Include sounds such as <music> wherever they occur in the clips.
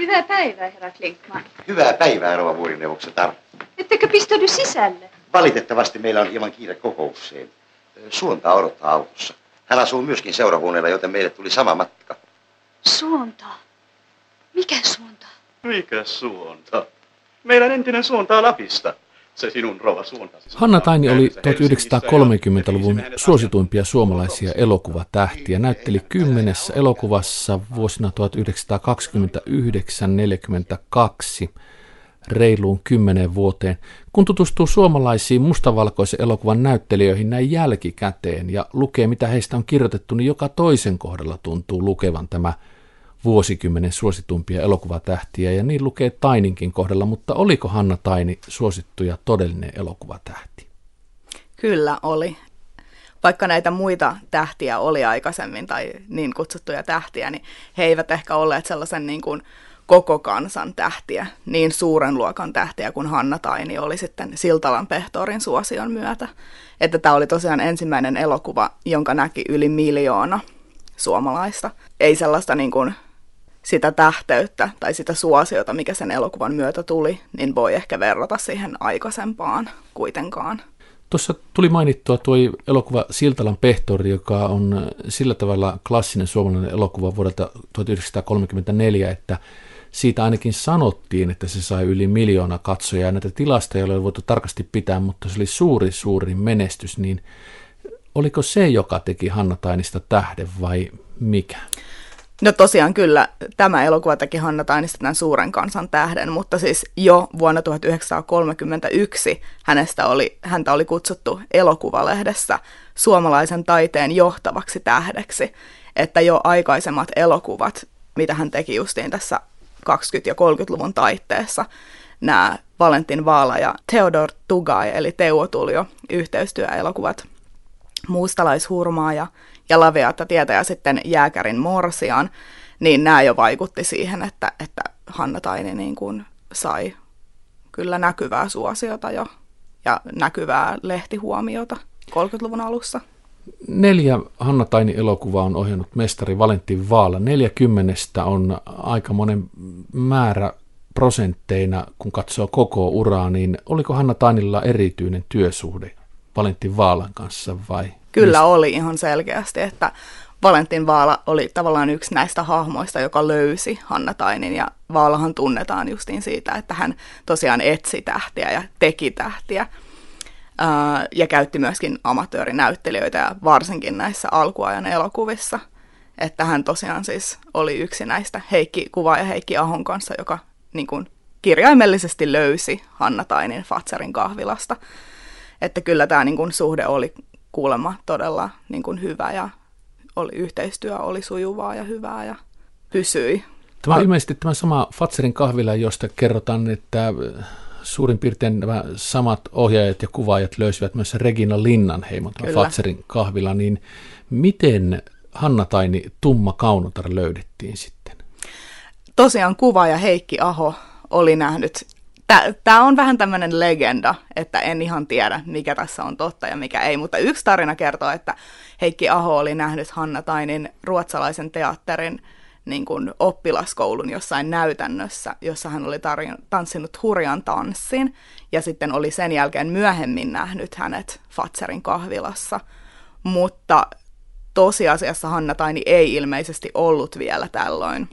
Hyvää päivää, herra Klinkman. Hyvää päivää, rouva vuorineuvoksetar. Ettekö pistäydy sisälle? Valitettavasti meillä on hieman kiire kokoukseen. Suonta odottaa autossa. Hän asuu myöskin seurahuoneella, joten meille tuli sama matka. Suonta. Mikä suonta? Mikä suonta? Meidän entinen suonta on Lapista. Se sinun rova suontasi. Hanna Taini oli 1930-luvun suosituimpia suomalaisia elokuvatähtiä. Näytteli kymmenessä elokuvassa vuosina 1929-42 reiluun kymmeneen vuoteen. Kun tutustuu suomalaisiin mustavalkoisen elokuvan näyttelijöihin näin jälkikäteen ja lukee mitä heistä on kirjoitettu, niin joka toisen kohdalla tuntuu lukevan tämä vuosikymmenen suositumpia elokuvatähtiä ja niin lukee Taininkin kohdalla, mutta oliko Hanna Taini suosittu ja todellinen elokuvatähti? Kyllä oli. Vaikka näitä muita tähtiä oli aikaisemmin tai niin kutsuttuja tähtiä, niin he eivät ehkä olleet sellaisen niin kuin koko kansan tähtiä, niin suuren luokan tähtiä kuin Hanna Taini oli sitten Siltalan pehtorin suosion myötä. Että tämä oli tosiaan ensimmäinen elokuva, jonka näki yli miljoona suomalaista. Ei sellaista niin kuin sitä tähteyttä tai sitä suosiota, mikä sen elokuvan myötä tuli, niin voi ehkä verrata siihen aikaisempaan kuitenkaan. Tuossa tuli mainittua tuo elokuva Siltalan pehtori, joka on sillä tavalla klassinen suomalainen elokuva vuodelta 1934, että siitä ainakin sanottiin, että se sai yli miljoona katsojaa. Näitä tilastoja ei ole voitu tarkasti pitää, mutta se oli suuri, suuri menestys. Niin oliko se, joka teki Hanna Tainista tähden vai mikä? No tosiaan kyllä, tämä elokuva teki Hanna Tainista tämän suuren kansan tähden, mutta siis jo vuonna 1931 hänestä oli, häntä oli kutsuttu elokuvalehdessä suomalaisen taiteen johtavaksi tähdeksi, että jo aikaisemmat elokuvat, mitä hän teki justiin tässä 20- ja 30-luvun taitteessa, nämä Valentin Vaala ja Theodor Tugai, eli Teuvo Tuljo, yhteistyöelokuvat, Muustalaishurmaa ja ja Laveata tietä ja sitten Jääkärin Morsian, niin nämä jo vaikutti siihen, että, että Hanna Taini niin kuin sai kyllä näkyvää suosiota jo ja näkyvää lehtihuomiota 30-luvun alussa. Neljä Hanna Taini elokuvaa on ohjannut mestari Valentin Vaala. 40 on aika monen määrä prosentteina, kun katsoo koko uraa, niin oliko Hanna Tainilla erityinen työsuhde Valentin Vaalan kanssa vai Kyllä oli ihan selkeästi, että Valentin Vaala oli tavallaan yksi näistä hahmoista, joka löysi Hanna Tainin, ja Vaalahan tunnetaan justiin siitä, että hän tosiaan etsi tähtiä ja teki tähtiä, ja käytti myöskin amatöörinäyttelijöitä, ja varsinkin näissä alkuajan elokuvissa, että hän tosiaan siis oli yksi näistä Heikki Kuva ja Heikki Ahon kanssa, joka niin kuin, kirjaimellisesti löysi Hanna Tainin Fatserin kahvilasta. Että kyllä tämä niin kuin, suhde oli kuulemma todella niin kuin hyvä ja oli, yhteistyö oli sujuvaa ja hyvää ja pysyi. Tämä on ilmeisesti tämä sama Fatserin kahvila, josta kerrotaan, että suurin piirtein nämä samat ohjaajat ja kuvaajat löysivät myös Regina Linnanheimon Fatserin kahvila, niin miten Hanna Taini Tumma Kaunotar löydettiin sitten? Tosiaan kuvaaja Heikki Aho oli nähnyt Tämä on vähän tämmöinen legenda, että en ihan tiedä, mikä tässä on totta ja mikä ei, mutta yksi tarina kertoo, että Heikki Aho oli nähnyt Hanna Tainin ruotsalaisen teatterin niin kuin oppilaskoulun jossain näytännössä, jossa hän oli tarjon, tanssinut hurjan tanssin, ja sitten oli sen jälkeen myöhemmin nähnyt hänet Fatserin kahvilassa. Mutta tosiasiassa Hanna Taini ei ilmeisesti ollut vielä tällöin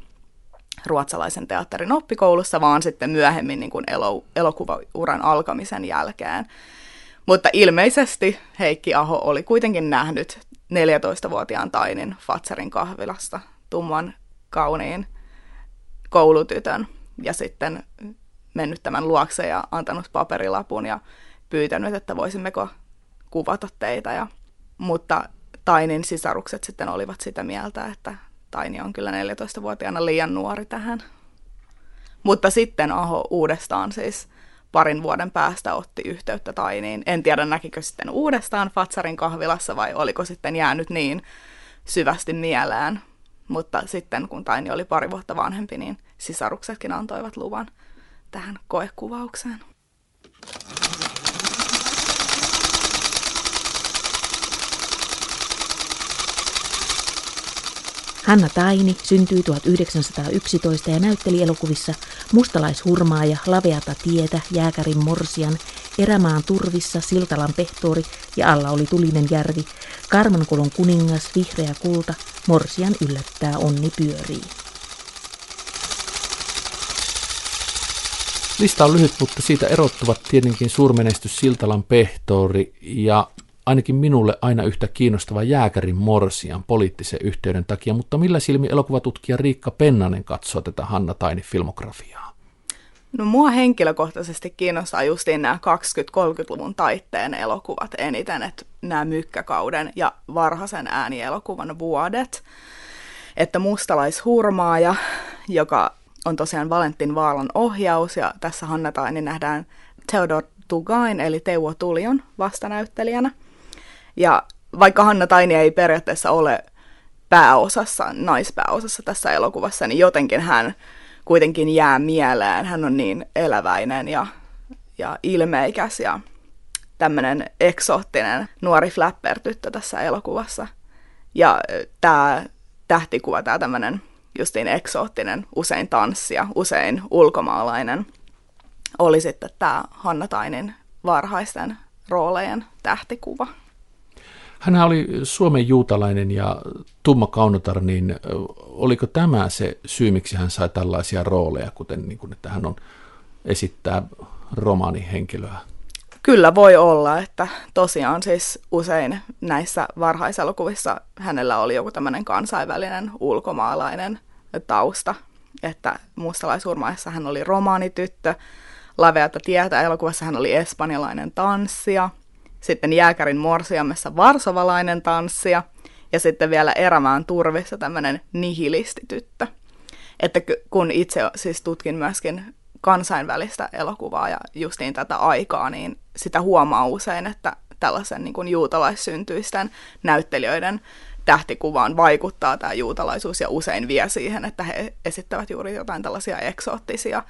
ruotsalaisen teatterin oppikoulussa, vaan sitten myöhemmin niin kuin elo, elokuvauran alkamisen jälkeen. Mutta ilmeisesti Heikki Aho oli kuitenkin nähnyt 14-vuotiaan Tainin Fatserin kahvilasta tumman kauniin koulutytön ja sitten mennyt tämän luokse ja antanut paperilapun ja pyytänyt, että voisimmeko kuvata teitä. Ja, mutta Tainin sisarukset sitten olivat sitä mieltä, että Taini on kyllä 14-vuotiaana liian nuori tähän. Mutta sitten Aho uudestaan siis parin vuoden päästä otti yhteyttä Tainiin. En tiedä näkikö sitten uudestaan Fatsarin kahvilassa vai oliko sitten jäänyt niin syvästi mieleen. Mutta sitten kun Taini oli pari vuotta vanhempi, niin sisaruksetkin antoivat luvan tähän koekuvaukseen. Hanna Taini syntyi 1911 ja näytteli elokuvissa Mustalaishurmaaja, Laveata tietä, Jääkärin morsian, Erämaan turvissa, Siltalan pehtori ja alla oli Tulinen järvi, Karmankolon kuningas, Vihreä kulta, Morsian yllättää onni pyörii. Lista on lyhyt, mutta siitä erottuvat tietenkin suurmenestys Siltalan pehtori ja ainakin minulle aina yhtä kiinnostava jääkärin morsian poliittisen yhteyden takia, mutta millä silmi elokuvatutkija Riikka Pennanen katsoo tätä Hanna Taini filmografiaa? No mua henkilökohtaisesti kiinnostaa justiin nämä 20-30-luvun taitteen elokuvat eniten, että nämä mykkäkauden ja varhaisen äänielokuvan vuodet. Että mustalaishurmaaja, joka on tosiaan Valentin Vaalan ohjaus, ja tässä Hanna Taini nähdään Theodor Tugain, eli Teuvo Tulion vastanäyttelijänä. Ja vaikka Hanna Taini ei periaatteessa ole pääosassa, naispääosassa tässä elokuvassa, niin jotenkin hän kuitenkin jää mieleen. Hän on niin eläväinen ja, ja ilmeikäs ja tämmöinen eksoottinen nuori flapper-tyttö tässä elokuvassa. Ja tämä tähtikuva, tämä tämmöinen justiin eksoottinen, usein tanssia, usein ulkomaalainen, oli sitten tämä Hanna Tainin varhaisten roolejen tähtikuva. Hän oli Suomen juutalainen ja tumma kaunotar, niin oliko tämä se syy, miksi hän sai tällaisia rooleja, kuten niin kuin, että hän on esittää romaanihenkilöä? Kyllä voi olla, että tosiaan siis usein näissä varhaiselokuvissa hänellä oli joku tämmöinen kansainvälinen ulkomaalainen tausta, että mustalaisurmaissa hän oli romaanityttö, Laveata tietä elokuvassa hän oli espanjalainen tanssija, sitten Jääkärin morsiamessa varsovalainen tanssija ja sitten vielä Erämään turvissa tämmöinen nihilistityttö. Että kun itse siis tutkin myöskin kansainvälistä elokuvaa ja justiin tätä aikaa, niin sitä huomaa usein, että tällaisen niin kuin juutalaissyntyisten näyttelijöiden tähtikuvaan vaikuttaa tämä juutalaisuus ja usein vie siihen, että he esittävät juuri jotain tällaisia eksoottisia,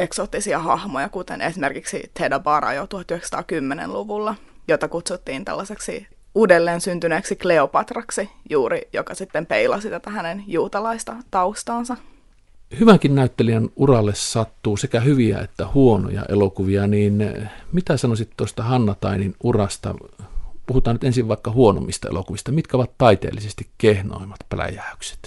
eksoottisia hahmoja, kuten esimerkiksi Teda Bara jo 1910-luvulla, jota kutsuttiin tällaiseksi uudelleen syntyneeksi Kleopatraksi juuri, joka sitten peilasi tätä hänen juutalaista taustaansa. Hyvänkin näyttelijän uralle sattuu sekä hyviä että huonoja elokuvia, niin mitä sanoisit tuosta Hanna Tainin urasta puhutaan nyt ensin vaikka huonommista elokuvista. Mitkä ovat taiteellisesti kehnoimmat pläjäykset?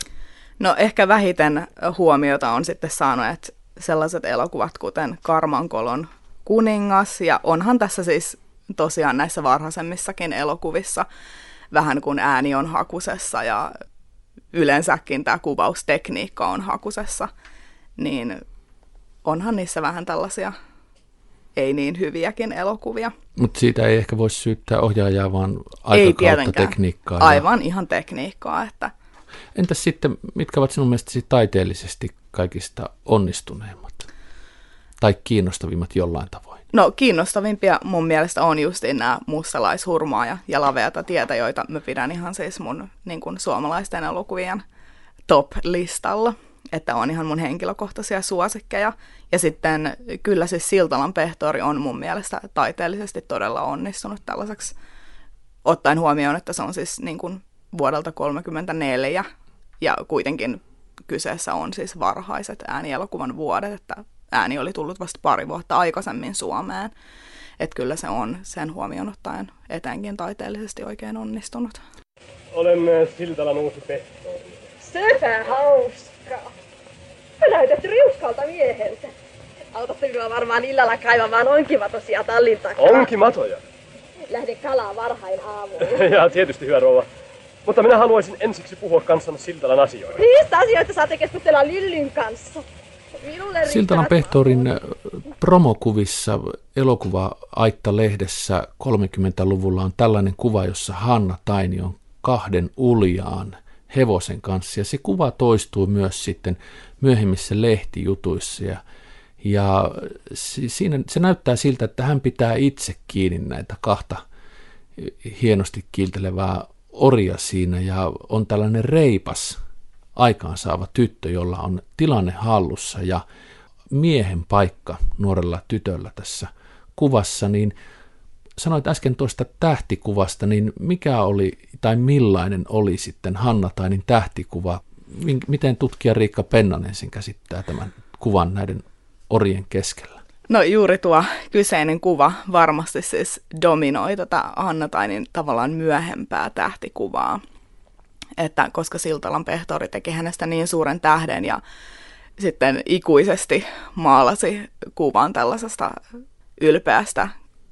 No ehkä vähiten huomiota on sitten saanut, että sellaiset elokuvat kuten Karmankolon kuningas, ja onhan tässä siis tosiaan näissä varhaisemmissakin elokuvissa vähän kun ääni on hakusessa ja yleensäkin tämä kuvaustekniikka on hakusessa, niin onhan niissä vähän tällaisia ei niin hyviäkin elokuvia. Mutta siitä ei ehkä voisi syyttää ohjaajaa, vaan aikakautta tekniikkaa. Ja... Aivan ihan tekniikkaa. Että... Entäs sitten, mitkä ovat sinun mielestäsi taiteellisesti kaikista onnistuneimmat tai kiinnostavimmat jollain tavoin? No kiinnostavimpia mun mielestä on justiin nämä mustalaishurmaa ja laveata tietä, joita mä pidän ihan siis mun niin kuin suomalaisten elokuvien top-listalla että on ihan mun henkilökohtaisia suosikkeja. Ja sitten kyllä siis Siltalan pehtori on mun mielestä taiteellisesti todella onnistunut tällaiseksi, ottaen huomioon, että se on siis niin kuin vuodelta 1934 ja kuitenkin kyseessä on siis varhaiset äänielokuvan vuodet, että ääni oli tullut vasta pari vuotta aikaisemmin Suomeen. Että kyllä se on sen huomioon ottaen etenkin taiteellisesti oikein onnistunut. Olemme Siltalan uusi pehtori. Sepä hauskaa. Näytät riuskalta mieheltä. Autatte minua varmaan illalla kaivamaan onkimatosia tallin takaa. Onkimatoja? Lähde kalaa varhain aamuun. <laughs> ja tietysti hyvä rouva. Mutta minä haluaisin ensiksi puhua kanssanne Siltalan asioista. Niistä asioista saatte keskustella Lyllyn kanssa. Siltalan pehtorin promokuvissa elokuva-aitta-lehdessä 30-luvulla on tällainen kuva, jossa Hanna Taini on kahden uljaan hevosen kanssa. Ja se kuva toistuu myös sitten myöhemmissä lehtijutuissa. Ja, ja siinä, se näyttää siltä, että hän pitää itse kiinni näitä kahta hienosti kiiltelevää orja siinä ja on tällainen reipas aikaansaava tyttö, jolla on tilanne hallussa ja miehen paikka nuorella tytöllä tässä kuvassa, niin sanoit äsken tuosta tähtikuvasta, niin mikä oli tai millainen oli sitten Hanna Tainin tähtikuva? Miten tutkija Riikka Pennanen sen käsittää tämän kuvan näiden orien keskellä? No juuri tuo kyseinen kuva varmasti siis dominoi tätä Hanna Tainin tavallaan myöhempää tähtikuvaa. Että koska Siltalan pehtori teki hänestä niin suuren tähden ja sitten ikuisesti maalasi kuvan tällaisesta ylpeästä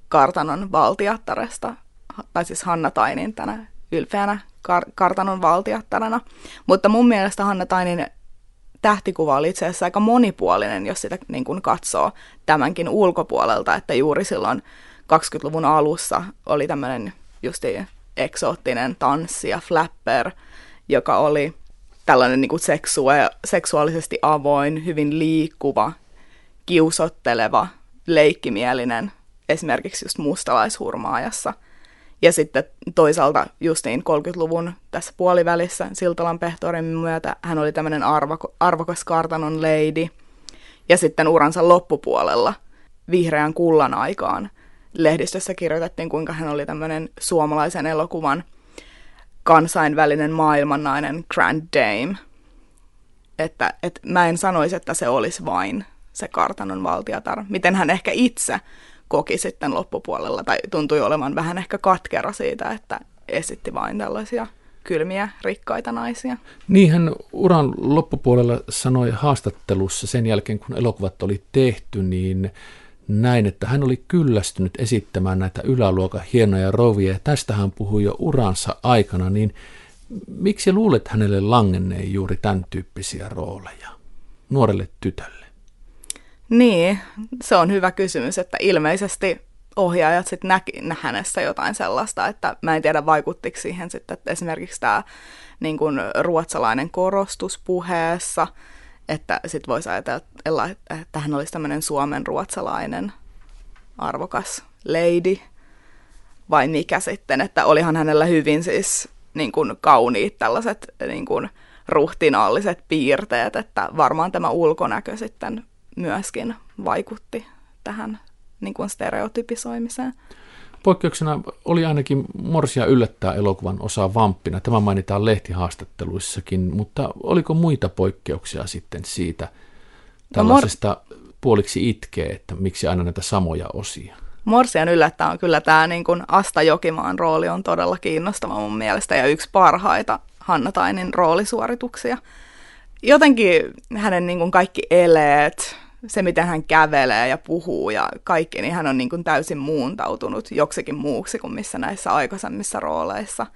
kartanon valtiattaresta, tai siis Hanna Tainin tänä ylpeänä kar- kartanon valtiattarana. Mutta mun mielestä Hanna Tainin tähtikuva oli itse asiassa aika monipuolinen, jos sitä niin kuin katsoo tämänkin ulkopuolelta, että juuri silloin 20-luvun alussa oli tämmöinen justi eksoottinen tanssi ja flapper, joka oli tällainen niin kuin seksua- seksuaalisesti avoin, hyvin liikkuva, kiusotteleva, leikkimielinen, esimerkiksi just mustalaishurmaajassa. Ja sitten toisaalta justiin 30-luvun tässä puolivälissä Siltalan pehtorin myötä hän oli tämmöinen arvoko, arvokas kartanon lady. Ja sitten uransa loppupuolella vihreän kullan aikaan lehdistössä kirjoitettiin, kuinka hän oli tämmöinen suomalaisen elokuvan – kansainvälinen maailmannainen Grand Dame. Että, että mä en sanoisi, että se olisi vain se kartanon valtiatar. Miten hän ehkä itse koki sitten loppupuolella, tai tuntui olevan vähän ehkä katkera siitä, että esitti vain tällaisia kylmiä, rikkaita naisia. Niin hän uran loppupuolella sanoi haastattelussa sen jälkeen, kun elokuvat oli tehty, niin näin, että hän oli kyllästynyt esittämään näitä yläluokan hienoja rovia, ja tästä hän puhui jo uransa aikana, niin miksi luulet hänelle langenneen juuri tämän tyyppisiä rooleja nuorelle tytölle? Niin, se on hyvä kysymys, että ilmeisesti ohjaajat sitten näki hänessä jotain sellaista, että mä en tiedä vaikuttiko siihen sitten, että esimerkiksi tämä niin kuin ruotsalainen korostus puheessa – että sitten voisi ajatella, että hän olisi tämmöinen Suomen ruotsalainen arvokas lady, vai mikä sitten, että olihan hänellä hyvin siis niin kuin kauniit tällaiset niin kuin ruhtinaalliset piirteet, että varmaan tämä ulkonäkö sitten myöskin vaikutti tähän niin kuin stereotypisoimiseen. Poikkeuksena oli ainakin Morsia yllättää elokuvan osa vamppina. Tämä mainitaan lehtihaastatteluissakin, mutta oliko muita poikkeuksia sitten siitä tällaisesta no mor- puoliksi itkee, että miksi aina näitä samoja osia? Morsian yllättää on kyllä tämä niin kuin Asta Jokimaan rooli on todella kiinnostava mun mielestä ja yksi parhaita Hanna Tainin roolisuorituksia. Jotenkin hänen niin kuin kaikki eleet, se, miten hän kävelee ja puhuu ja kaikki, niin hän on niin kuin täysin muuntautunut joksikin muuksi kuin missä näissä aikaisemmissa rooleissa.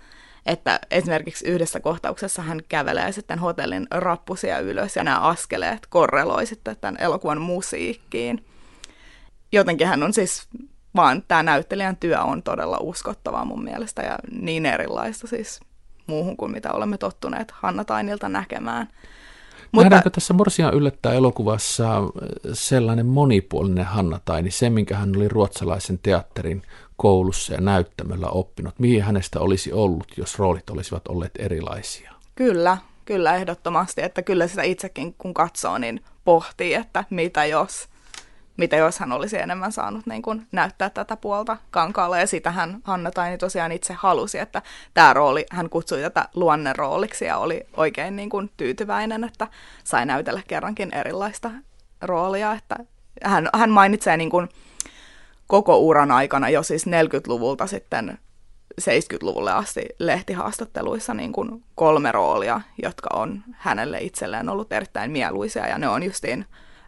Että esimerkiksi yhdessä kohtauksessa hän kävelee sitten hotellin rappusia ylös ja nämä askeleet korreloi sitten tämän elokuvan musiikkiin. Jotenkin hän on siis, vaan tämä näyttelijän työ on todella uskottavaa mun mielestä ja niin erilaista siis muuhun kuin mitä olemme tottuneet Hanna Tainilta näkemään. Mutta... Nähdäänkö tässä Morsian yllättää elokuvassa sellainen monipuolinen Hanna Taini, se minkä hän oli ruotsalaisen teatterin koulussa ja näyttämöllä oppinut, mihin hänestä olisi ollut, jos roolit olisivat olleet erilaisia? Kyllä, kyllä ehdottomasti, että kyllä sitä itsekin kun katsoo, niin pohtii, että mitä jos mitä jos hän olisi enemmän saanut niin kuin, näyttää tätä puolta kankaalla. Ja sitähän Hanna Taini tosiaan itse halusi, että tämä rooli, hän kutsui tätä luonnerooliksi ja oli oikein niin kuin, tyytyväinen, että sai näytellä kerrankin erilaista roolia. Että hän, hän mainitsee niin kuin, koko uran aikana jo siis 40-luvulta sitten 70-luvulle asti lehtihaastatteluissa niin kuin kolme roolia, jotka on hänelle itselleen ollut erittäin mieluisia, ja ne on justiin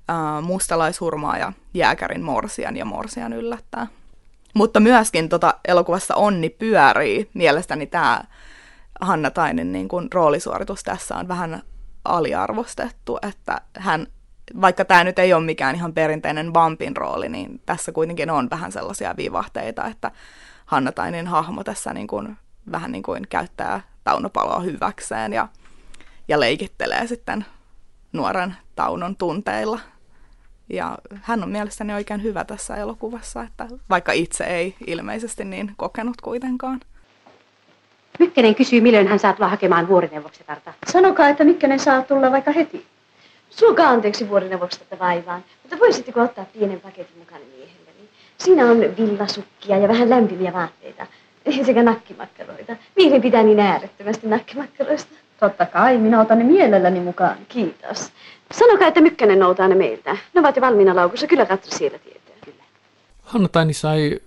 äh, mustalaishurmaa ja jääkärin Morsian ja Morsian yllättää. Mutta myöskin tota elokuvassa Onni pyörii. Mielestäni tämä Hanna Tainin niin kun roolisuoritus tässä on vähän aliarvostettu, että hän, vaikka tämä nyt ei ole mikään ihan perinteinen vampin rooli, niin tässä kuitenkin on vähän sellaisia vivahteita, että Hanna Tainin hahmo tässä niin kun, vähän niin kuin käyttää Taunopaloa hyväkseen ja, ja leikittelee sitten nuoren Taunon tunteilla ja hän on mielestäni oikein hyvä tässä elokuvassa, että vaikka itse ei ilmeisesti niin kokenut kuitenkaan. Mykkänen kysyy, milloin hän saa tulla hakemaan vuorineuvoksetarta. Sanokaa, että Mykkänen saa tulla vaikka heti. Suokaa anteeksi vuorineuvokset vaivaan, mutta voisitteko ottaa pienen paketin mukana miehelleni? Siinä on villasukkia ja vähän lämpimiä vaatteita. Sekä nakkimakkaroita. Mihin pitää niin äärettömästi nakkimakkaroista? Totta kai, minä otan ne mielelläni mukaan. Kiitos. Sanokaa, että Mykkänen noutaa ne meiltä. Ne ovat jo valmiina laukussa. Kyllä Katri siellä tietää. Kyllä. Hanna Taini sai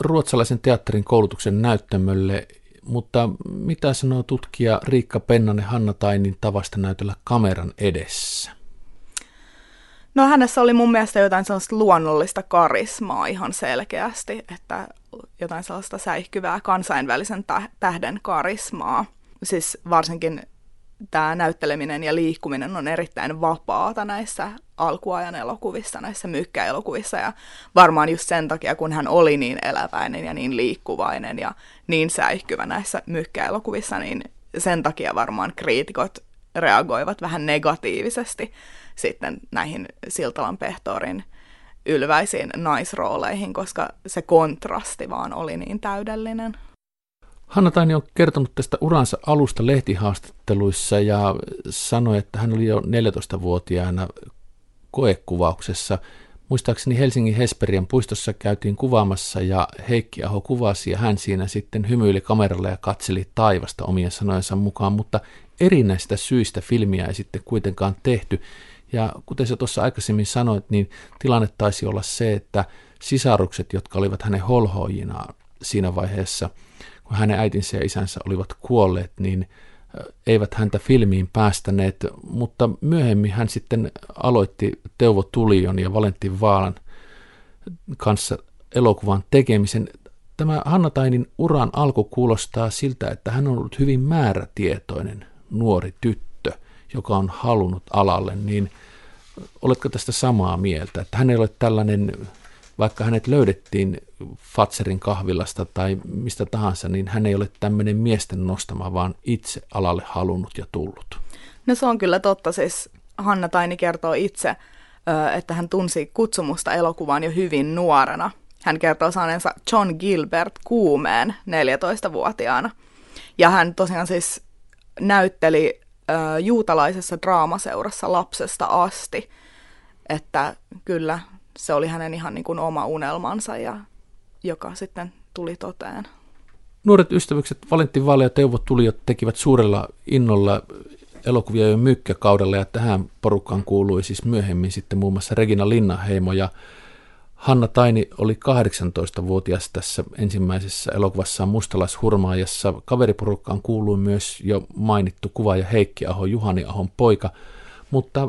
ruotsalaisen teatterin koulutuksen näyttämölle, mutta mitä sanoo tutkija Riikka Pennanen Hanna Tainin tavasta näytellä kameran edessä? No hänessä oli mun mielestä jotain sellaista luonnollista karismaa ihan selkeästi, että jotain sellaista säihkyvää kansainvälisen tähden karismaa. Siis varsinkin tämä näytteleminen ja liikkuminen on erittäin vapaata näissä alkuajan elokuvissa, näissä mykkäelokuvissa. Ja varmaan just sen takia, kun hän oli niin eläväinen ja niin liikkuvainen ja niin säihkyvä näissä mykkäelokuvissa, niin sen takia varmaan kriitikot reagoivat vähän negatiivisesti sitten näihin Siltalan pehtorin ylväisiin naisrooleihin, koska se kontrasti vaan oli niin täydellinen. Hanna Taini on kertonut tästä uransa alusta lehtihaastatteluissa ja sanoi, että hän oli jo 14-vuotiaana koekuvauksessa. Muistaakseni Helsingin Hesperian puistossa käytiin kuvaamassa ja Heikki Aho kuvasi ja hän siinä sitten hymyili kameralle ja katseli taivasta omien sanojensa mukaan, mutta erinäistä syistä filmiä ei sitten kuitenkaan tehty. Ja kuten sä tuossa aikaisemmin sanoit, niin tilanne taisi olla se, että sisarukset, jotka olivat hänen holhoojinaan siinä vaiheessa, kun hänen äitinsä ja isänsä olivat kuolleet, niin eivät häntä filmiin päästäneet, mutta myöhemmin hän sitten aloitti Teuvo Tulion ja Valentin Vaalan kanssa elokuvan tekemisen. Tämä Hanna Tainin uran alku kuulostaa siltä, että hän on ollut hyvin määrätietoinen nuori tyttö, joka on halunnut alalle, niin oletko tästä samaa mieltä, että hän ei ole tällainen, vaikka hänet löydettiin Fatserin kahvilasta tai mistä tahansa, niin hän ei ole tämmöinen miesten nostama, vaan itse alalle halunnut ja tullut. No se on kyllä totta, siis Hanna Taini kertoo itse, että hän tunsi kutsumusta elokuvaan jo hyvin nuorena. Hän kertoo saaneensa John Gilbert kuumeen 14-vuotiaana. Ja hän tosiaan siis näytteli juutalaisessa draamaseurassa lapsesta asti, että kyllä se oli hänen ihan niin kuin oma unelmansa, ja, joka sitten tuli toteen. Nuoret ystävykset Valentin Vaale ja Teuvo Tulijat tekivät suurella innolla elokuvia jo mykkäkaudella ja tähän porukkaan kuului siis myöhemmin sitten muun muassa Regina Linnaheimo ja Hanna Taini oli 18-vuotias tässä ensimmäisessä elokuvassaan Mustalaishurmaajassa. Kaveriporukkaan kuului myös jo mainittu kuvaaja Heikki Aho, Juhani Ahon poika. Mutta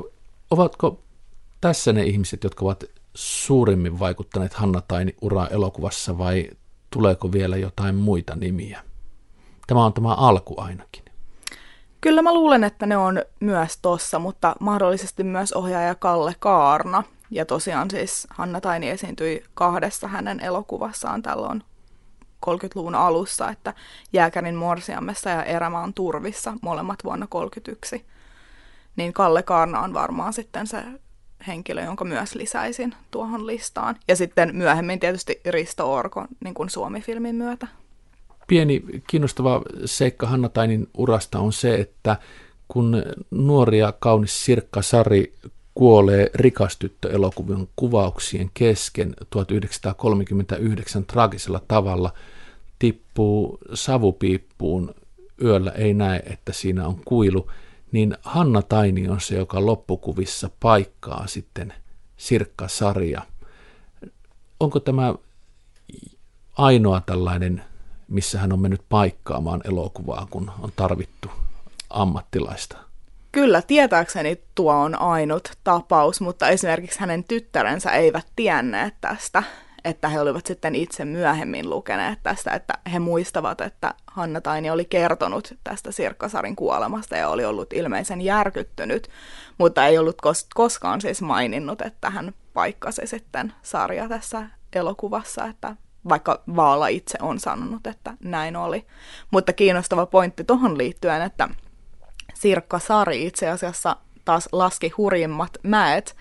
ovatko tässä ne ihmiset, jotka ovat suurimmin vaikuttaneet Hanna Taini uraa elokuvassa vai tuleeko vielä jotain muita nimiä? Tämä on tämä alku ainakin. Kyllä mä luulen, että ne on myös tossa, mutta mahdollisesti myös ohjaaja Kalle Kaarna – ja tosiaan siis Hanna Taini esiintyi kahdessa hänen elokuvassaan tällöin 30-luvun alussa, että Jääkärin morsiammessa ja Erämaan turvissa, molemmat vuonna 1931. Niin Kalle Kaarna on varmaan sitten se henkilö, jonka myös lisäisin tuohon listaan. Ja sitten myöhemmin tietysti Risto Orko niin kuin Suomi-filmin myötä. Pieni kiinnostava seikka Hanna Tainin urasta on se, että kun nuori ja kaunis Sirkka Sari kuolee rikastyttö-elokuvan kuvauksien kesken 1939 traagisella tavalla, tippuu savupiippuun, yöllä ei näe, että siinä on kuilu, niin Hanna Taini on se, joka loppukuvissa paikkaa sitten Sirkka-sarja. Onko tämä ainoa tällainen, missä hän on mennyt paikkaamaan elokuvaa, kun on tarvittu ammattilaista? Kyllä, tietääkseni tuo on ainut tapaus, mutta esimerkiksi hänen tyttärensä eivät tienneet tästä, että he olivat sitten itse myöhemmin lukeneet tästä, että he muistavat, että Hanna Taini oli kertonut tästä Sirkkasarin kuolemasta ja oli ollut ilmeisen järkyttynyt, mutta ei ollut kos- koskaan siis maininnut, että hän paikkasi sitten sarja tässä elokuvassa, että vaikka Vaala itse on sanonut, että näin oli. Mutta kiinnostava pointti tuohon liittyen, että Sirkka Sari itse asiassa taas laski hurjimmat mäet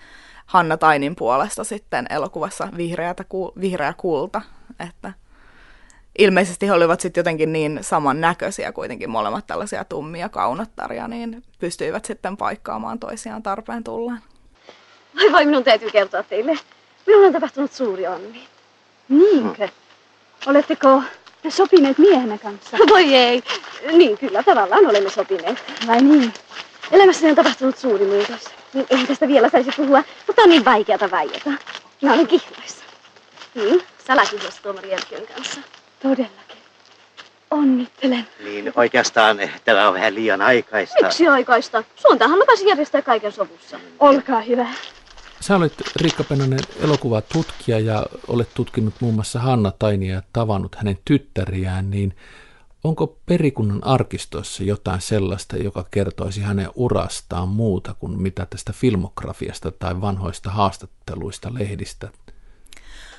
Hanna Tainin puolesta sitten elokuvassa Vihreätä, Vihreä kulta, että ilmeisesti he olivat sitten jotenkin niin saman näköisiä kuitenkin molemmat tällaisia tummia kaunottaria, niin pystyivät sitten paikkaamaan toisiaan tarpeen tulleen. Vai vai, minun täytyy kertoa teille. Minulla on tapahtunut suuri onni. Niinkö? Oletteko te sopineet miehenne kanssa? <laughs> Voi ei. Niin, kyllä tavallaan olemme sopineet. Vai niin? Elämässäni on tapahtunut suuri muutos. Niin ei tästä vielä saisi puhua, mutta on niin vaikeata vaieta. Mä olen kihloissa. Niin, salakihlossa tuomari Erkiön kanssa. Todellakin. Onnittelen. Niin oikeastaan tämä on vähän liian aikaista. Miksi aikaista? Suuntaahan lupasi järjestää kaiken sovussa. Olkaa hyvä. Sä olet Riikka Pennanen elokuvatutkija ja olet tutkinut muun muassa Hanna Tainia ja tavannut hänen tyttäriään, niin onko perikunnan arkistoissa jotain sellaista, joka kertoisi hänen urastaan muuta kuin mitä tästä filmografiasta tai vanhoista haastatteluista lehdistä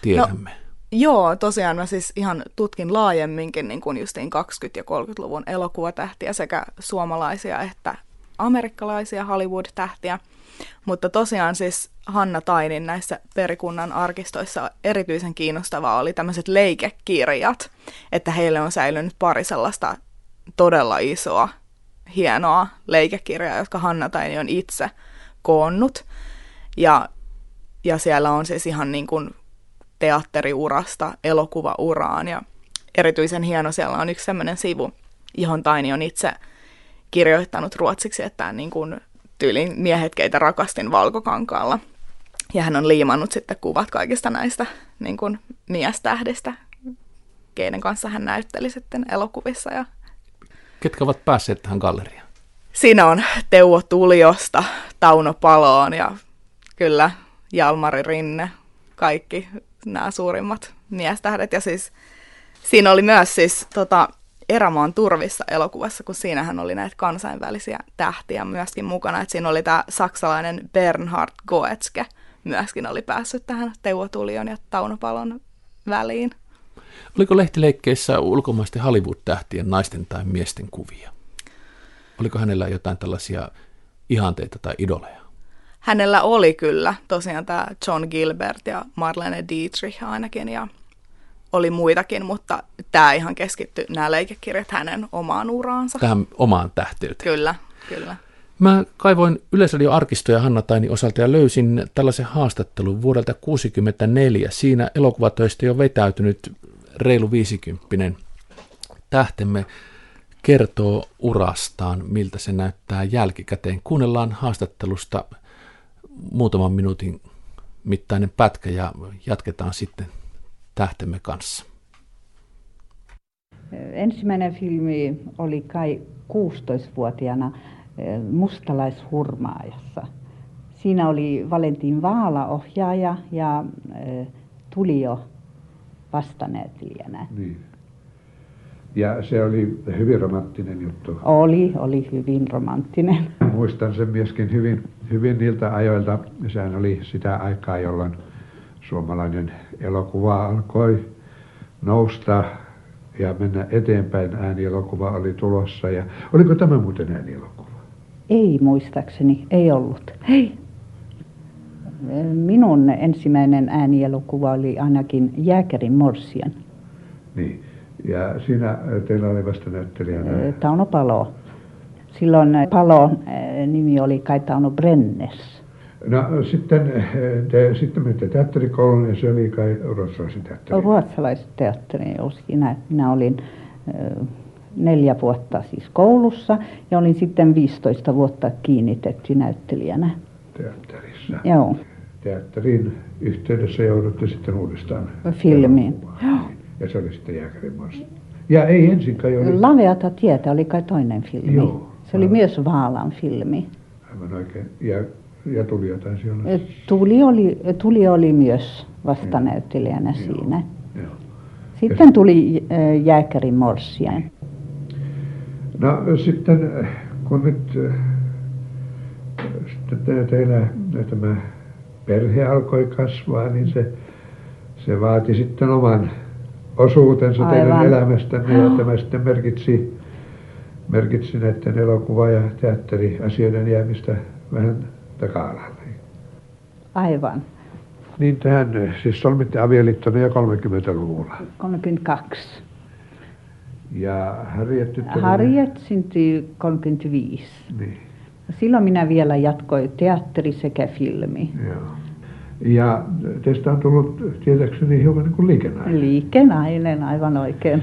tiedämme? No, joo, tosiaan mä siis ihan tutkin laajemminkin niin kuin justiin 20- ja 30-luvun elokuvatähtiä sekä suomalaisia että amerikkalaisia Hollywood-tähtiä. Mutta tosiaan siis Hanna Tainin näissä perikunnan arkistoissa erityisen kiinnostavaa oli tämmöiset leikekirjat, että heille on säilynyt pari sellaista todella isoa, hienoa leikekirjaa, jotka Hanna Taini on itse koonnut. Ja, ja siellä on siis ihan niin kuin teatteriurasta elokuvauraan ja erityisen hieno siellä on yksi sellainen sivu, johon Taini on itse kirjoittanut ruotsiksi, että niin kuin tyylin miehet, keitä rakastin valkokankaalla. Ja hän on liimannut sitten kuvat kaikista näistä niin kuin miestähdistä, keiden kanssa hän näytteli sitten elokuvissa. Ja... Ketkä ovat päässeet tähän galleriaan? Siinä on Teuvo Tuliosta, Tauno Paloon ja kyllä Jalmari Rinne, kaikki nämä suurimmat miestähdet. Ja siis siinä oli myös siis tota, Erämaan turvissa elokuvassa, kun siinähän oli näitä kansainvälisiä tähtiä myöskin mukana. Et siinä oli tämä saksalainen Bernhard Goetzke myöskin oli päässyt tähän Teuvo Tulion ja Tauno Palon väliin. Oliko lehtileikkeissä ulkomaisten Hollywood-tähtien naisten tai miesten kuvia? Oliko hänellä jotain tällaisia ihanteita tai idoleja? Hänellä oli kyllä tosiaan tämä John Gilbert ja Marlene Dietrich ainakin ja oli muitakin, mutta tämä ihan keskittyi nämä leikekirjat hänen omaan uraansa. Tähän omaan tähteyteen. Kyllä, kyllä. Mä kaivoin Yleisradio-arkistoja Hanna Taini osalta ja löysin tällaisen haastattelun vuodelta 1964. Siinä elokuvatöistä jo vetäytynyt reilu 50 tähtemme kertoo urastaan, miltä se näyttää jälkikäteen. Kuunnellaan haastattelusta muutaman minuutin mittainen pätkä ja jatketaan sitten tähtemme kanssa. Ensimmäinen filmi oli kai 16-vuotiaana eh, mustalaishurmaajassa. Siinä oli Valentin Vaala ohjaaja ja eh, Tulio vastanäyttelijänä. Niin. Ja se oli hyvin romanttinen juttu. Oli, oli hyvin romanttinen. Muistan sen myöskin hyvin, hyvin niiltä ajoilta. Sehän oli sitä aikaa, jolloin suomalainen elokuva alkoi nousta ja mennä eteenpäin. Äänielokuva oli tulossa. Ja oliko tämä muuten äänielokuva? Ei muistaakseni, ei ollut. Hei. Minun ensimmäinen äänielokuva oli ainakin Jääkärin Morsian. Niin. Ja siinä teillä oli vasta näyttelijänä? Tauno Palo. Silloin Palon nimi oli kai Tauno Brennes. No sitten te sitten menitte teatterikouluun ja se oli kai ruotsalaisen teatteri. Ruotsalaisen teatteri, minä, minä olin neljä vuotta siis koulussa ja olin sitten 15 vuotta kiinnitetty näyttelijänä. Teatterissa? Joo. Teatterin yhteydessä joudutte sitten uudestaan Filmiin. Joo. Ja se oli sitten Jääkärin Ja ei ensin kai oli... Laveata tietä oli kai toinen filmi. Joo. Se oli myös Vaalan filmi. Aivan oikein. Ja ja Tulio taisi olla. Tuli oli, Tuli oli myös vastanäyttelijänä Joo. siinä. Joo. Sitten tuli Jääkärin Morsian. No sitten kun nyt sitten teillä tämä perhe alkoi kasvaa, niin se, se vaati sitten oman osuutensa Aivan. teidän elämästänne ja tämä sitten merkitsi, merkitsi näiden elokuva- ja teatteriasioiden jäämistä vähän taka-alalle. Aivan. Niin tähän siis solmitte avioliittonne jo 30-luvulla. 32. Ja Harriet tyttärenne? Harriet syntyi 35. Niin. Silloin minä vielä jatkoin teatteri sekä filmi. Joo. Ja teistä on tullut tietääkseni hiukan niin kuin liikenainen. Liikenainen, aivan oikein.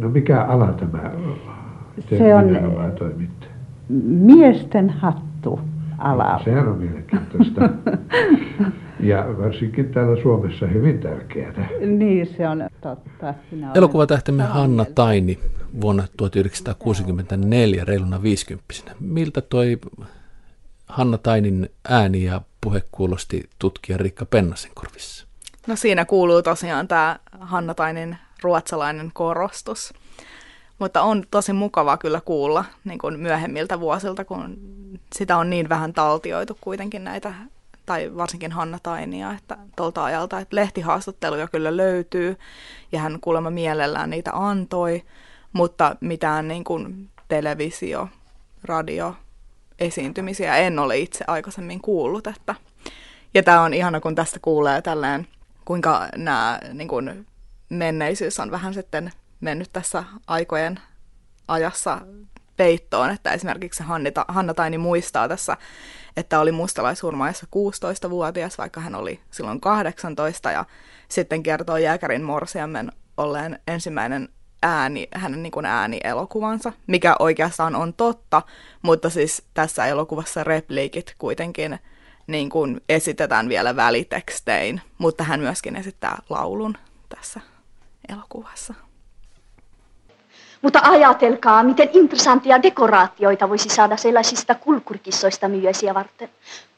No mikä ala tämä Se on miesten hattu ala. Sehän on mielenkiintoista. ja varsinkin täällä Suomessa hyvin tärkeää. Niin, se on totta. Elokuvatähtemme Hanna Taini vuonna 1964 reiluna 50 Miltä toi Hanna Tainin ääni ja puhe kuulosti tutkija Rikka Pennasen korvissa? No siinä kuuluu tosiaan tämä Hanna Tainin ruotsalainen korostus. Mutta on tosi mukava kyllä kuulla niin kuin myöhemmiltä vuosilta, kun sitä on niin vähän taltioitu kuitenkin näitä, tai varsinkin Hanna Tainia, että tuolta ajalta, että lehtihaastatteluja kyllä löytyy, ja hän kuulemma mielellään niitä antoi, mutta mitään niin kuin televisio, radio, esiintymisiä en ole itse aikaisemmin kuullut. Että. Ja tämä on ihana, kun tästä kuulee tälleen, kuinka nämä niin kuin menneisyys on vähän sitten mennyt tässä aikojen ajassa peittoon, että esimerkiksi Hannita, Hanna Taini muistaa tässä, että oli mustalaisurmaajassa 16-vuotias, vaikka hän oli silloin 18, ja sitten kertoo Jääkärin Morsiammen olleen ensimmäinen ääni, hänen niin kuin äänielokuvansa, mikä oikeastaan on totta, mutta siis tässä elokuvassa repliikit kuitenkin niin kuin esitetään vielä välitekstein, mutta hän myöskin esittää laulun tässä elokuvassa. Mutta ajatelkaa, miten interessanttia dekoraatioita voisi saada sellaisista kulkurkissoista myysiä varten.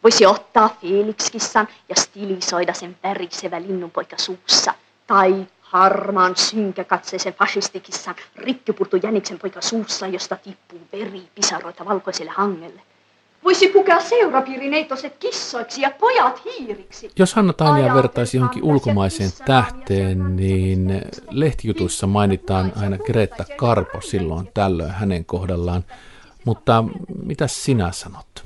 Voisi ottaa Felix-kissan ja stilisoida sen värisevä linnunpoika suussa. Tai harmaan synkäkatseisen fasistikissan rikkipurtu jäniksen poika suussa, josta tippuu veri pisaroita valkoiselle hangelle. Voisi pukea seurapiirineitoset kissoiksi ja pojat hiiriksi. Jos Hanna Tainia vertaisi johonkin ulkomaiseen tähteen, niin lehtijutuissa mainitaan aina Greta Karpo silloin tällöin hänen kohdallaan. Mutta mitä sinä sanot?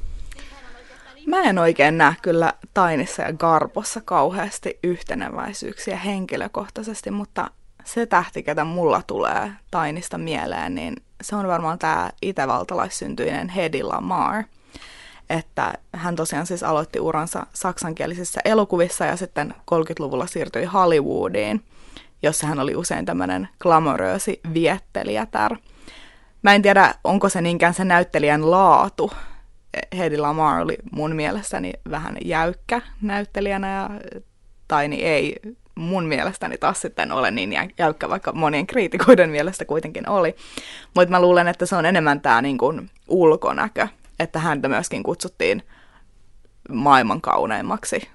Mä en oikein näe kyllä Tainissa ja Garpossa kauheasti yhteneväisyyksiä henkilökohtaisesti, mutta se tähti, ketä mulla tulee Tainista mieleen, niin se on varmaan tämä itävaltalaissyntyinen Hedy Lamar – että hän tosiaan siis aloitti uransa saksankielisissä elokuvissa ja sitten 30-luvulla siirtyi Hollywoodiin, jossa hän oli usein tämmöinen glamoröösi viettelijätär. Mä en tiedä, onko se niinkään se näyttelijän laatu. Hedy Lamar oli mun mielestäni vähän jäykkä näyttelijänä ja Taini ei mun mielestäni taas sitten ole niin jäykkä, vaikka monien kriitikoiden mielestä kuitenkin oli. Mutta mä luulen, että se on enemmän tämä niin ulkonäkö, että häntä myöskin kutsuttiin maailman kauneimmaksi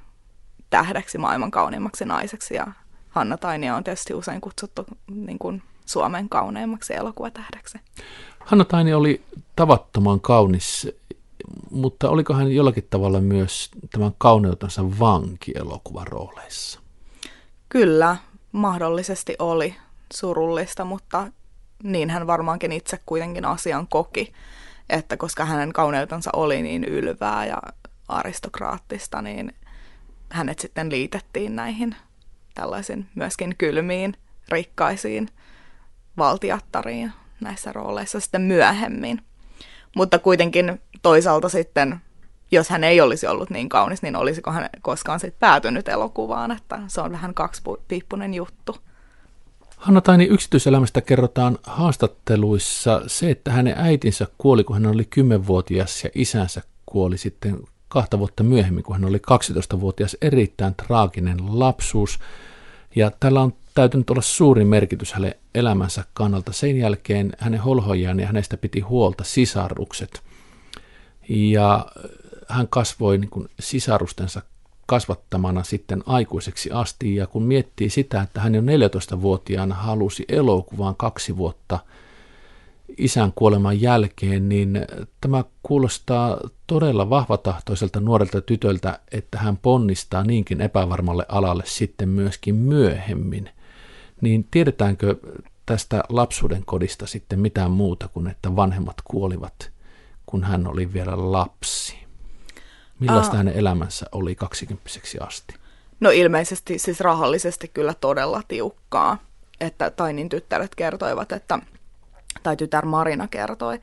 tähdeksi, maailman kauneimmaksi naiseksi ja Hanna Tainia on tietysti usein kutsuttu niin kuin Suomen kauneimmaksi elokuvatähdeksi. Hanna Taini oli tavattoman kaunis, mutta oliko hän jollakin tavalla myös tämän kauneutensa vanki elokuvarooleissa? Kyllä, mahdollisesti oli surullista, mutta niin hän varmaankin itse kuitenkin asian koki että koska hänen kauneutensa oli niin ylvää ja aristokraattista, niin hänet sitten liitettiin näihin tällaisiin myöskin kylmiin, rikkaisiin valtiattariin näissä rooleissa sitten myöhemmin. Mutta kuitenkin toisaalta sitten, jos hän ei olisi ollut niin kaunis, niin olisiko hän koskaan sitten päätynyt elokuvaan, että se on vähän kaksipiippunen juttu. Hanna Taini yksityiselämästä kerrotaan haastatteluissa se, että hänen äitinsä kuoli, kun hän oli 10-vuotias ja isänsä kuoli sitten kahta vuotta myöhemmin, kun hän oli 12-vuotias. Erittäin traaginen lapsuus. Ja tällä on täytynyt olla suuri merkitys hänen elämänsä kannalta. Sen jälkeen hänen holhojaan ja hänestä piti huolta sisarukset. Ja hän kasvoi niin kuin sisarustensa kasvattamana sitten aikuiseksi asti. Ja kun miettii sitä, että hän jo 14-vuotiaana halusi elokuvaan kaksi vuotta isän kuoleman jälkeen, niin tämä kuulostaa todella vahvatahtoiselta nuorelta tytöltä, että hän ponnistaa niinkin epävarmalle alalle sitten myöskin myöhemmin. Niin tiedetäänkö tästä lapsuuden kodista sitten mitään muuta kuin, että vanhemmat kuolivat, kun hän oli vielä lapsi? Millaista Aa. hänen elämänsä oli kaksikymppiseksi asti? No ilmeisesti siis rahallisesti kyllä todella tiukkaa. Että Tainin tyttäret kertoivat, että, tai tytär Marina kertoi,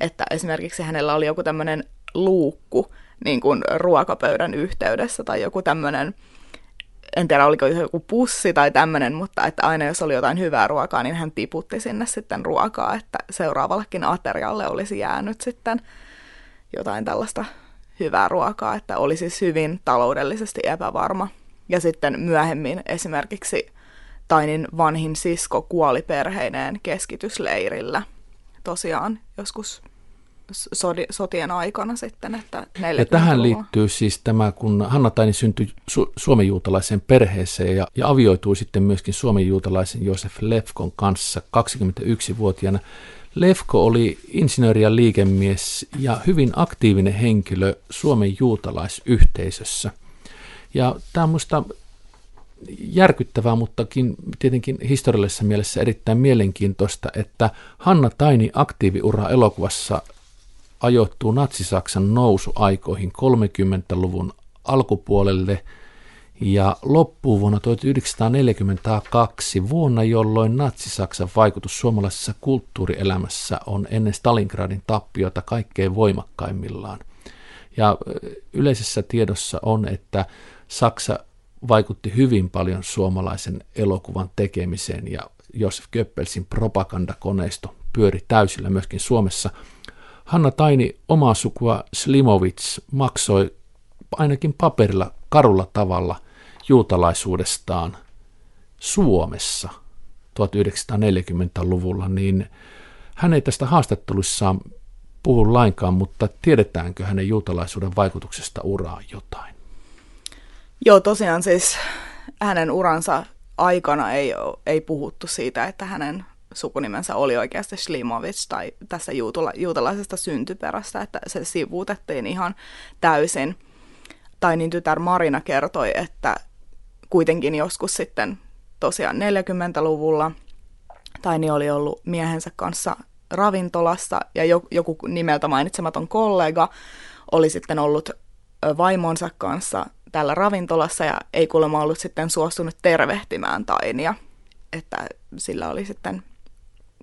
että esimerkiksi hänellä oli joku tämmöinen luukku niin kuin ruokapöydän yhteydessä tai joku tämmöinen, en tiedä oliko joku pussi tai tämmöinen, mutta että aina jos oli jotain hyvää ruokaa, niin hän tiputti sinne sitten ruokaa, että seuraavallekin aterialle olisi jäänyt sitten jotain tällaista hyvää ruokaa, että oli siis hyvin taloudellisesti epävarma. Ja sitten myöhemmin esimerkiksi Tainin vanhin sisko kuoli perheineen keskitysleirillä. Tosiaan joskus sodi, sotien aikana sitten, että Ja tähän liittyy siis tämä, kun Hanna Taini syntyi su- suomenjuutalaisen perheeseen ja, ja avioitui sitten myöskin suomenjuutalaisen Josef Lefkon kanssa 21-vuotiaana. Lefko oli insinööri ja liikemies ja hyvin aktiivinen henkilö Suomen juutalaisyhteisössä. Ja tämä on minusta järkyttävää, muttakin tietenkin historiallisessa mielessä erittäin mielenkiintoista, että Hanna Taini aktiiviura elokuvassa ajoittuu natsisaksan nousuaikoihin 30-luvun alkupuolelle ja loppuu vuonna 1942, vuonna jolloin natsisaksan vaikutus suomalaisessa kulttuurielämässä on ennen Stalingradin tappiota kaikkein voimakkaimmillaan. Ja yleisessä tiedossa on, että Saksa vaikutti hyvin paljon suomalaisen elokuvan tekemiseen ja Josef Goebbelsin propagandakoneisto pyöri täysillä myöskin Suomessa. Hanna Taini omaa sukua Slimovits maksoi ainakin paperilla karulla tavalla juutalaisuudestaan Suomessa 1940-luvulla, niin hän ei tästä haastattelussaan puhu lainkaan, mutta tiedetäänkö hänen juutalaisuuden vaikutuksesta uraa jotain? Joo, tosiaan siis hänen uransa aikana ei, ei puhuttu siitä, että hänen sukunimensä oli oikeasti Slimovic tai tässä juutala, juutalaisesta syntyperästä, että se sivuutettiin ihan täysin. Tai niin tytär Marina kertoi, että kuitenkin joskus sitten tosiaan 40-luvulla Taini oli ollut miehensä kanssa ravintolassa ja joku nimeltä mainitsematon kollega oli sitten ollut vaimonsa kanssa täällä ravintolassa ja ei kuulemma ollut sitten suostunut tervehtimään Tainia, että sillä oli sitten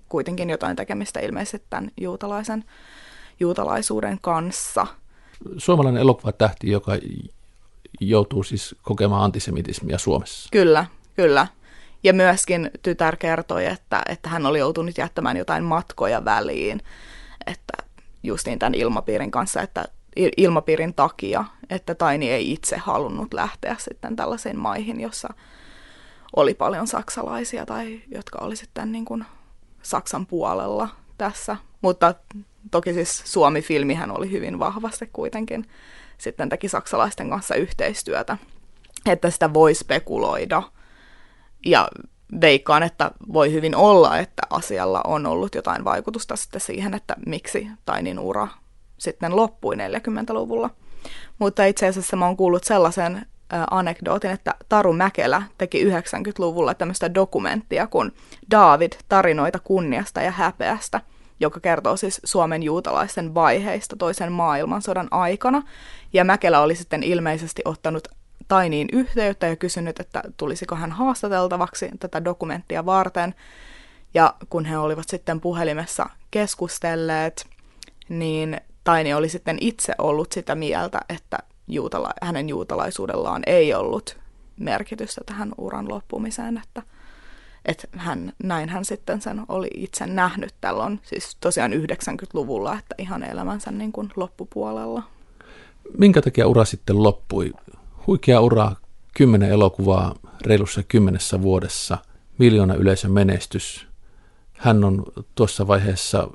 kuitenkin jotain tekemistä ilmeisesti tämän juutalaisen, juutalaisuuden kanssa. Suomalainen elokuvatähti, joka joutuu siis kokemaan antisemitismia Suomessa. Kyllä, kyllä. Ja myöskin tytär kertoi, että, että hän oli joutunut jättämään jotain matkoja väliin, että justiin tämän ilmapiirin kanssa, että ilmapiirin takia, että Taini ei itse halunnut lähteä sitten tällaisiin maihin, jossa oli paljon saksalaisia tai jotka oli sitten niin kuin Saksan puolella tässä. Mutta toki siis Suomi-filmihän oli hyvin vahvasti kuitenkin sitten teki saksalaisten kanssa yhteistyötä, että sitä voi spekuloida. Ja veikkaan, että voi hyvin olla, että asialla on ollut jotain vaikutusta sitten siihen, että miksi Tainin ura sitten loppui 40-luvulla. Mutta itse asiassa mä oon kuullut sellaisen anekdootin, että Taru Mäkelä teki 90-luvulla tämmöistä dokumenttia kuin David, tarinoita kunniasta ja häpeästä, joka kertoo siis Suomen juutalaisten vaiheista toisen maailmansodan aikana. Ja Mäkelä oli sitten ilmeisesti ottanut Tainiin yhteyttä ja kysynyt, että tulisiko hän haastateltavaksi tätä dokumenttia varten. Ja kun he olivat sitten puhelimessa keskustelleet, niin Taini oli sitten itse ollut sitä mieltä, että juutala- hänen juutalaisuudellaan ei ollut merkitystä tähän uran loppumiseen, että, että hän, näin hän sitten sen oli itse nähnyt tällöin, siis tosiaan 90-luvulla, että ihan elämänsä niin kuin loppupuolella. Minkä takia ura sitten loppui? Huikea ura, kymmenen elokuvaa reilussa kymmenessä vuodessa, miljoona yleisön menestys. Hän on tuossa vaiheessa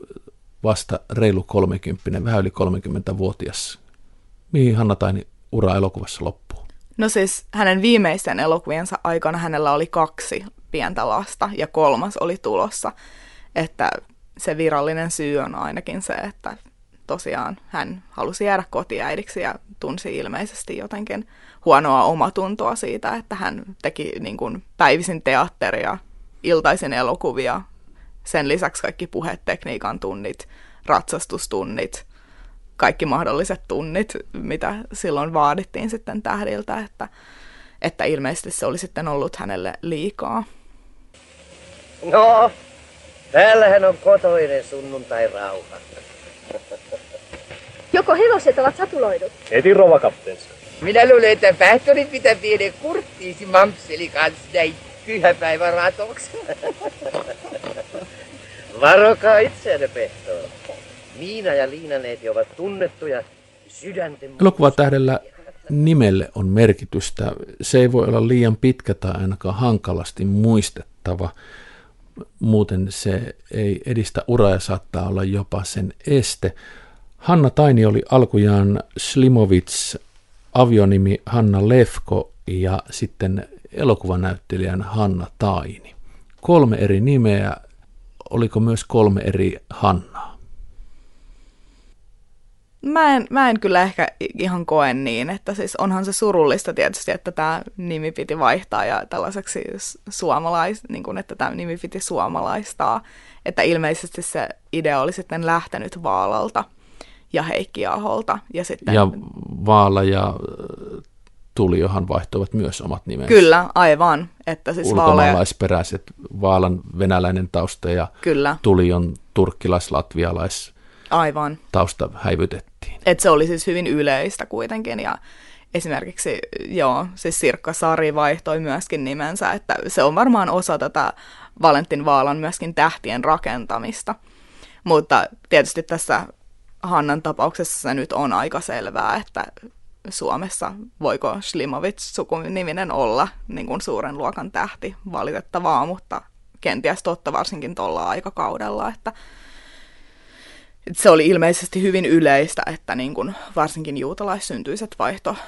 vasta reilu 30, vähän yli 30-vuotias. Mihin Hanna Taini ura elokuvassa loppuu? No siis hänen viimeisten elokuviensa aikana hänellä oli kaksi pientä lasta ja kolmas oli tulossa. Että se virallinen syy on ainakin se, että tosiaan hän halusi jäädä kotiäidiksi ja tunsi ilmeisesti jotenkin huonoa omatuntoa siitä, että hän teki niin kuin päivisin teatteria, iltaisin elokuvia, sen lisäksi kaikki puhetekniikan tunnit, ratsastustunnit, kaikki mahdolliset tunnit, mitä silloin vaadittiin sitten tähdiltä, että, että ilmeisesti se oli sitten ollut hänelle liikaa. No, täällähän on kotoinen sunnuntai rauha. <laughs> Joko hevoset ovat satuloidut? Heti rova kapteensa. Minä luulen, että pähtorit pitää viedä kurttiisi mamseli kanssa näin pyhäpäivän ratoksi. Varokaa itseänne, Pehtoon. Miina ja Liinaneeti ovat tunnettuja sydänten... Elokuvatähdellä nimelle on merkitystä. Se ei voi olla liian pitkä tai ainakaan hankalasti muistettava. Muuten se ei edistä uraa ja saattaa olla jopa sen este. Hanna Taini oli alkujaan Slimovits, avionimi Hanna Lefko ja sitten elokuvanäyttelijän Hanna Taini. Kolme eri nimeä, oliko myös kolme eri Hannaa? Mä en, mä en kyllä ehkä ihan koe niin, että siis onhan se surullista tietysti, että tämä nimi piti vaihtaa ja tällaiseksi suomalais, niin kuin, että tämä nimi piti suomalaistaa, että ilmeisesti se idea oli sitten lähtenyt Vaalalta ja Heikki Aholta. Ja, sitten... ja Vaala ja Tuliohan vaihtoivat myös omat nimensä. Kyllä, aivan. Että siis Ulkomaalaisperäiset, Vaalan venäläinen tausta ja Kyllä. Tulion turkkilais-latvialais Aivan. tausta häivytettiin. Et se oli siis hyvin yleistä kuitenkin ja esimerkiksi joo, siis Sirkka Sari vaihtoi myöskin nimensä, että se on varmaan osa tätä Valentin Vaalan myöskin tähtien rakentamista. Mutta tietysti tässä Hannan tapauksessa se nyt on aika selvää, että Suomessa voiko Slimovits sukuniminen olla niin kuin suuren luokan tähti. Valitettavaa, mutta kenties totta varsinkin tuolla aikakaudella, että se oli ilmeisesti hyvin yleistä, että niin kuin varsinkin juutalaissyntyiset vaihto 20-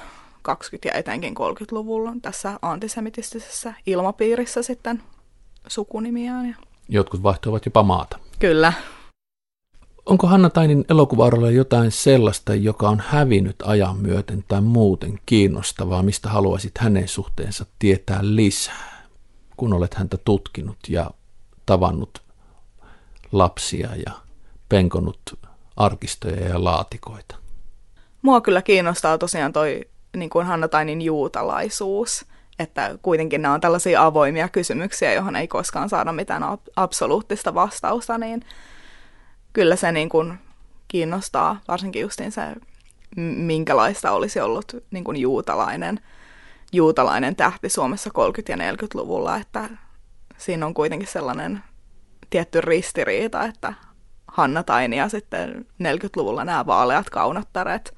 ja etenkin 30-luvulla tässä antisemitistisessä ilmapiirissä sitten sukunimiään. Ja... Jotkut vaihtoivat jopa maata. Kyllä. Onko Hanna Tainin elokuvaaralla jotain sellaista, joka on hävinnyt ajan myöten tai muuten kiinnostavaa, mistä haluaisit hänen suhteensa tietää lisää, kun olet häntä tutkinut ja tavannut lapsia ja penkonut arkistoja ja laatikoita? Mua kyllä kiinnostaa tosiaan toi niin kuin Hanna Tainin juutalaisuus, että kuitenkin nämä on tällaisia avoimia kysymyksiä, johon ei koskaan saada mitään absoluuttista vastausta, niin kyllä se niin kuin kiinnostaa, varsinkin justiin se, minkälaista olisi ollut niin kuin juutalainen, juutalainen tähti Suomessa 30- ja 40-luvulla, että siinä on kuitenkin sellainen tietty ristiriita, että Hanna Taini ja sitten 40-luvulla nämä vaaleat kaunottaret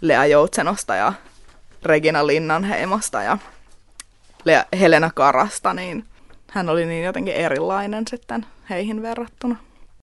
Lea Joutsenosta ja Regina Linnanheimosta ja Lea Helena Karasta, niin hän oli niin jotenkin erilainen sitten heihin verrattuna.